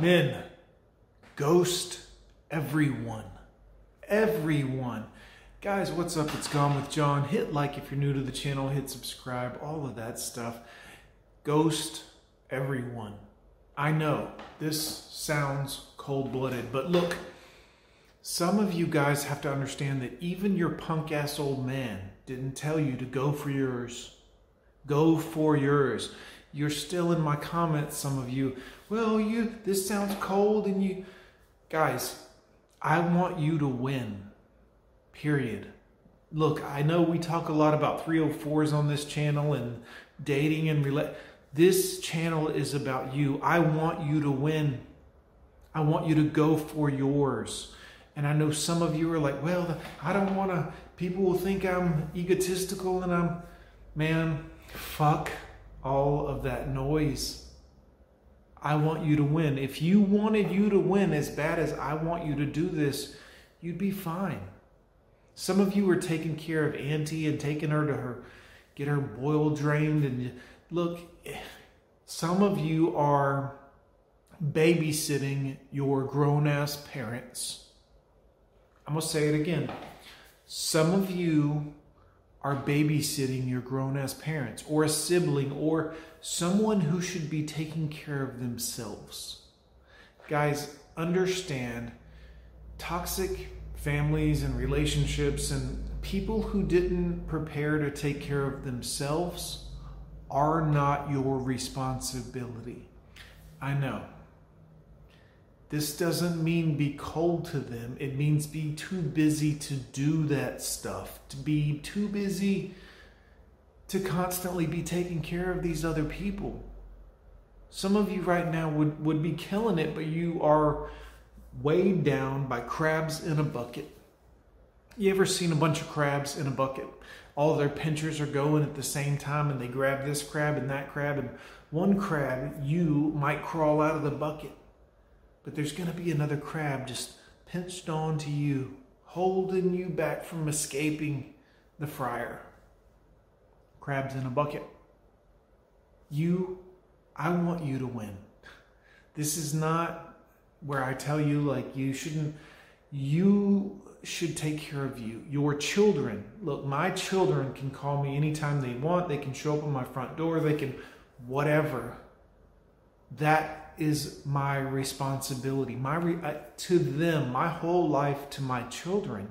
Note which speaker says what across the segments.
Speaker 1: Men, ghost everyone. Everyone. Guys, what's up? It's Gone with John. Hit like if you're new to the channel, hit subscribe, all of that stuff. Ghost everyone. I know this sounds cold blooded, but look, some of you guys have to understand that even your punk ass old man didn't tell you to go for yours. Go for yours. You're still in my comments, some of you. Well, you this sounds cold and you guys, I want you to win. Period. Look, I know we talk a lot about 304s on this channel and dating and relate. This channel is about you. I want you to win. I want you to go for yours. And I know some of you are like, well, I don't want to, people will think I'm egotistical and I'm, man, fuck all of that noise. I want you to win. If you wanted you to win as bad as I want you to do this, you'd be fine. Some of you are taking care of Auntie and taking her to her, get her boil drained. And look, some of you are babysitting your grown ass parents. I'm going to say it again. Some of you are babysitting your grown ass parents or a sibling or someone who should be taking care of themselves. Guys, understand toxic families and relationships and people who didn't prepare to take care of themselves are not your responsibility. I know. This doesn't mean be cold to them. It means be too busy to do that stuff, to be too busy to constantly be taking care of these other people. Some of you right now would, would be killing it, but you are weighed down by crabs in a bucket. You ever seen a bunch of crabs in a bucket? All their pinchers are going at the same time and they grab this crab and that crab, and one crab, you might crawl out of the bucket. But there's going to be another crab just pinched onto you, holding you back from escaping the fryer. Crabs in a bucket. You, I want you to win. This is not where I tell you, like, you shouldn't, you should take care of you. Your children, look, my children can call me anytime they want. They can show up on my front door. They can, whatever. That is my responsibility. My re- uh, to them, my whole life to my children,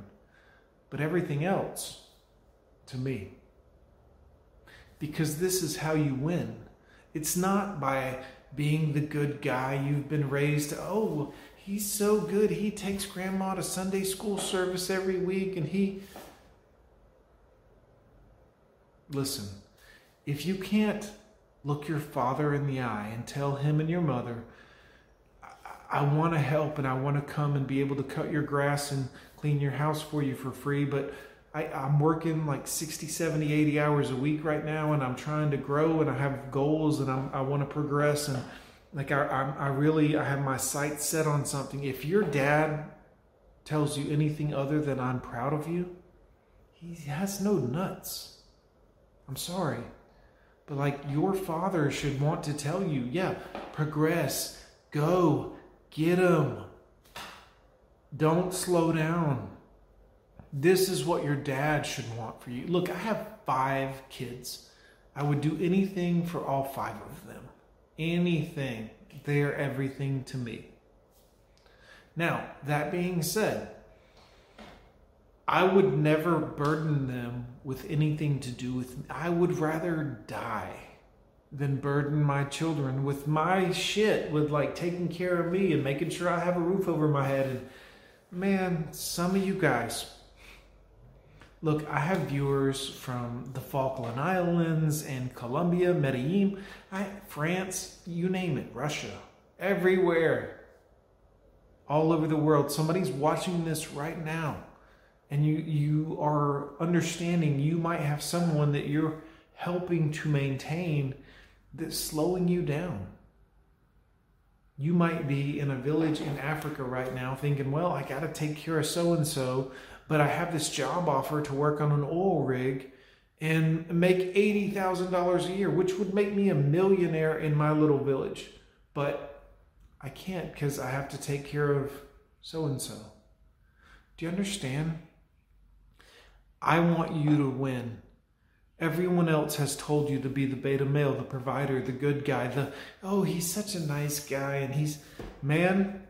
Speaker 1: but everything else to me. Because this is how you win. It's not by being the good guy you've been raised oh he's so good he takes grandma to sunday school service every week and he listen if you can't look your father in the eye and tell him and your mother I, I want to help and I want to come and be able to cut your grass and clean your house for you for free, but I, am working like 60, 70, 80 hours a week right now, and I'm trying to grow and I have goals and I'm, i want to progress. And like, I, I, I really, I have my sights set on something. If your dad tells you anything other than I'm proud of you, he has no nuts. I'm sorry. But like, your father should want to tell you, yeah, progress, go, get him. Don't slow down this is what your dad should want for you. Look, I have five kids. I would do anything for all five of them. Anything. They're everything to me. Now, that being said, I would never burden them with anything to do with me. I would rather die than burden my children with my shit, with like taking care of me and making sure I have a roof over my head. And man, some of you guys, Look, I have viewers from the Falkland Islands and Colombia, Medellin, I, France, you name it, Russia, everywhere, all over the world. Somebody's watching this right now, and you, you are understanding you might have someone that you're helping to maintain that's slowing you down. You might be in a village in Africa right now thinking, well, I got to take care of so and so but I have this job offer to work on an oil rig and make $80,000 a year, which would make me a millionaire in my little village. But I can't because I have to take care of so and so. Do you understand? I want you to win. Everyone else has told you to be the beta male, the provider, the good guy, the, oh, he's such a nice guy. And he's, man,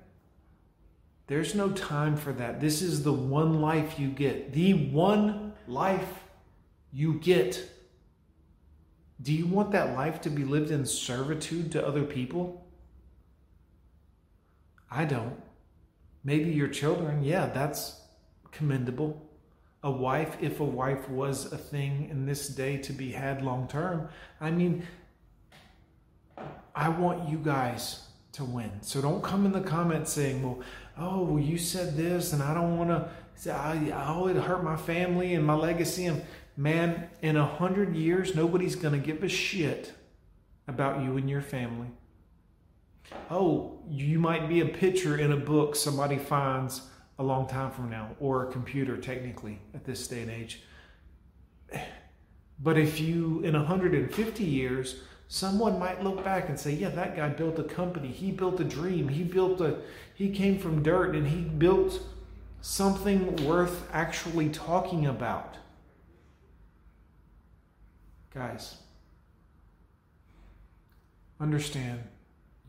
Speaker 1: there's no time for that. This is the one life you get. The one life you get. Do you want that life to be lived in servitude to other people? I don't. Maybe your children, yeah, that's commendable a wife, if a wife was a thing in this day to be had long term. I mean, I want you guys to win. So don't come in the comments saying, well, oh, well, you said this and I don't want to, say, oh, it hurt my family and my legacy. And man, in a hundred years, nobody's going to give a shit about you and your family. Oh, you might be a picture in a book somebody finds a long time from now, or a computer, technically, at this day and age. But if you, in 150 years, someone might look back and say, yeah, that guy built a company. He built a dream. He built a, he came from dirt and he built something worth actually talking about. Guys, understand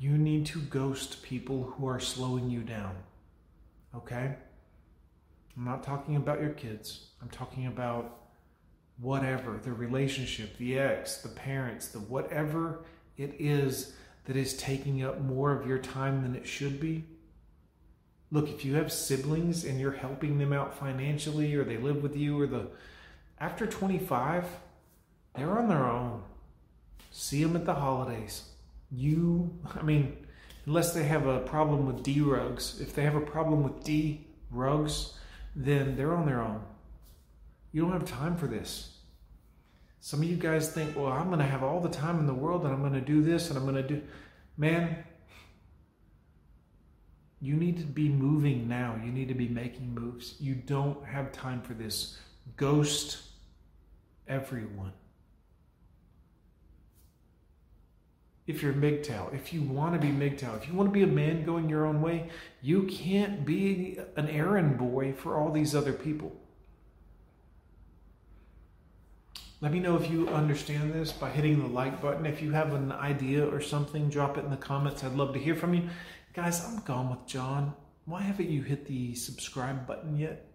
Speaker 1: you need to ghost people who are slowing you down. Okay? I'm not talking about your kids. I'm talking about whatever the relationship, the ex, the parents, the whatever it is that is taking up more of your time than it should be. Look, if you have siblings and you're helping them out financially or they live with you or the after 25, they're on their own. See them at the holidays. You, I mean, unless they have a problem with D rugs. If they have a problem with D rugs, then they're on their own. You don't have time for this. Some of you guys think, well, I'm going to have all the time in the world and I'm going to do this and I'm going to do. Man, you need to be moving now. You need to be making moves. You don't have time for this. Ghost everyone. If you're MGTOW, if you want to be MGTOW, if you want to be a man going your own way, you can't be an errand boy for all these other people. Let me know if you understand this by hitting the like button. If you have an idea or something, drop it in the comments. I'd love to hear from you. Guys, I'm gone with John. Why haven't you hit the subscribe button yet?